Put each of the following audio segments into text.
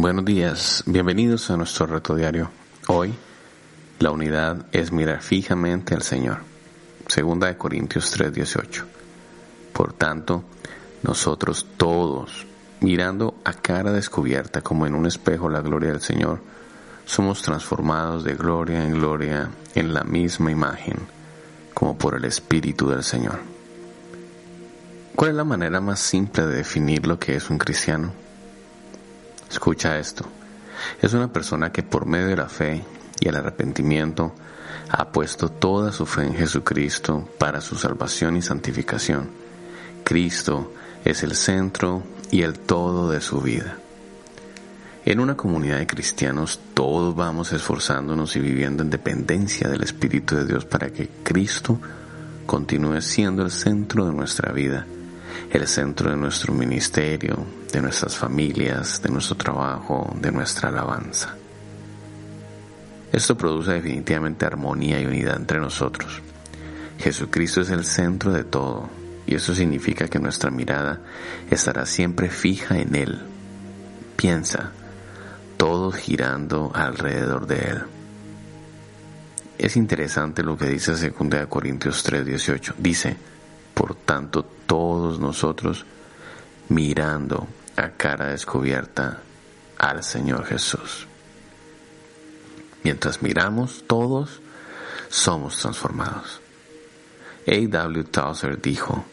Buenos días, bienvenidos a nuestro reto diario. Hoy la unidad es mirar fijamente al Señor. Segunda de Corintios 3:18. Por tanto, nosotros todos, mirando a cara descubierta como en un espejo la gloria del Señor, somos transformados de gloria en gloria en la misma imagen, como por el Espíritu del Señor. ¿Cuál es la manera más simple de definir lo que es un cristiano? Escucha esto. Es una persona que por medio de la fe y el arrepentimiento ha puesto toda su fe en Jesucristo para su salvación y santificación. Cristo es el centro y el todo de su vida. En una comunidad de cristianos todos vamos esforzándonos y viviendo en dependencia del Espíritu de Dios para que Cristo continúe siendo el centro de nuestra vida el centro de nuestro ministerio, de nuestras familias, de nuestro trabajo, de nuestra alabanza. Esto produce definitivamente armonía y unidad entre nosotros. Jesucristo es el centro de todo y eso significa que nuestra mirada estará siempre fija en Él. Piensa, todo girando alrededor de Él. Es interesante lo que dice 2 Corintios 3:18. Dice, por tanto, todos nosotros mirando a cara descubierta al Señor Jesús. Mientras miramos, todos somos transformados. A.W. Towser dijo,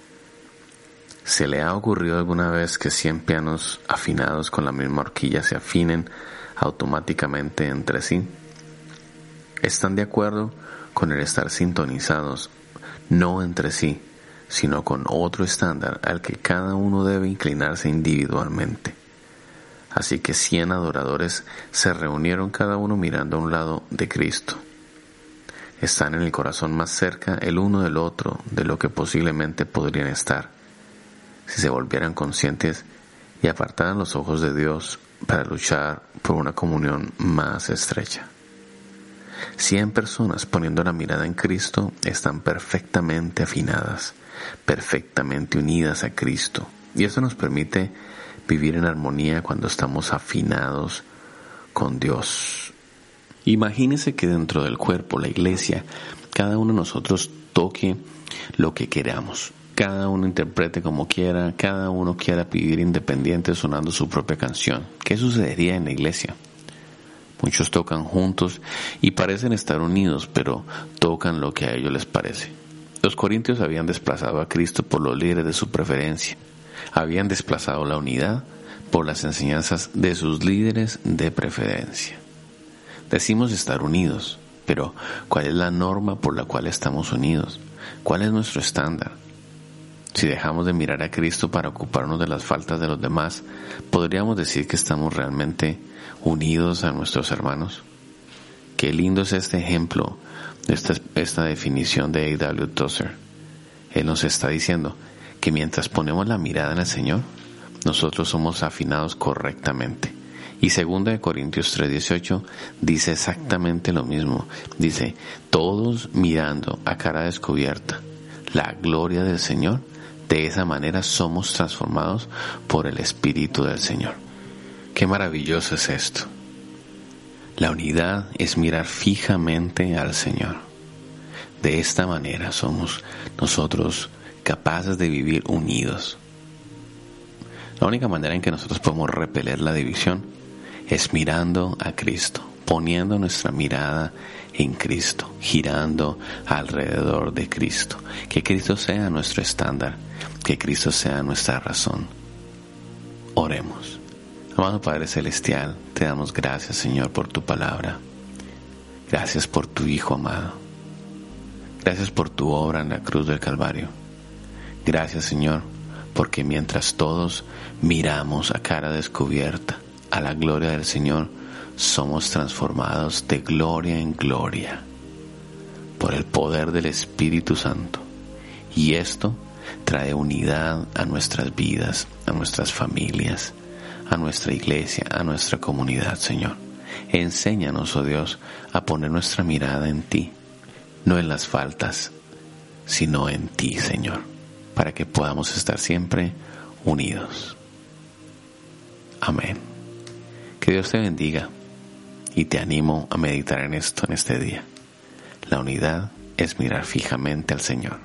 ¿se le ha ocurrido alguna vez que 100 pianos afinados con la misma horquilla se afinen automáticamente entre sí? ¿Están de acuerdo con el estar sintonizados, no entre sí, sino con otro estándar al que cada uno debe inclinarse individualmente. Así que cien adoradores se reunieron cada uno mirando a un lado de Cristo. Están en el corazón más cerca el uno del otro de lo que posiblemente podrían estar si se volvieran conscientes y apartaran los ojos de Dios para luchar por una comunión más estrecha. Cien personas poniendo la mirada en Cristo están perfectamente afinadas perfectamente unidas a Cristo. Y eso nos permite vivir en armonía cuando estamos afinados con Dios. Imagínese que dentro del cuerpo, la iglesia, cada uno de nosotros toque lo que queramos. Cada uno interprete como quiera, cada uno quiera vivir independiente sonando su propia canción. ¿Qué sucedería en la iglesia? Muchos tocan juntos y parecen estar unidos, pero tocan lo que a ellos les parece. Los corintios habían desplazado a Cristo por los líderes de su preferencia. Habían desplazado la unidad por las enseñanzas de sus líderes de preferencia. Decimos estar unidos, pero ¿cuál es la norma por la cual estamos unidos? ¿Cuál es nuestro estándar? Si dejamos de mirar a Cristo para ocuparnos de las faltas de los demás, ¿podríamos decir que estamos realmente unidos a nuestros hermanos? Qué lindo es este ejemplo esta, esta definición de A.W. Tozer. Él nos está diciendo que mientras ponemos la mirada en el Señor, nosotros somos afinados correctamente. Y segunda de Corintios 3:18 dice exactamente lo mismo. Dice, todos mirando a cara descubierta la gloria del Señor, de esa manera somos transformados por el Espíritu del Señor. Qué maravilloso es esto. La unidad es mirar fijamente al Señor. De esta manera somos nosotros capaces de vivir unidos. La única manera en que nosotros podemos repeler la división es mirando a Cristo, poniendo nuestra mirada en Cristo, girando alrededor de Cristo. Que Cristo sea nuestro estándar, que Cristo sea nuestra razón. Oremos. Amado Padre Celestial, te damos gracias Señor por tu palabra. Gracias por tu Hijo amado. Gracias por tu obra en la cruz del Calvario. Gracias Señor, porque mientras todos miramos a cara descubierta a la gloria del Señor, somos transformados de gloria en gloria por el poder del Espíritu Santo. Y esto trae unidad a nuestras vidas, a nuestras familias, a nuestra iglesia, a nuestra comunidad, Señor. Enséñanos, oh Dios, a poner nuestra mirada en ti, no en las faltas, sino en ti, Señor, para que podamos estar siempre unidos. Amén. Que Dios te bendiga y te animo a meditar en esto en este día. La unidad es mirar fijamente al Señor.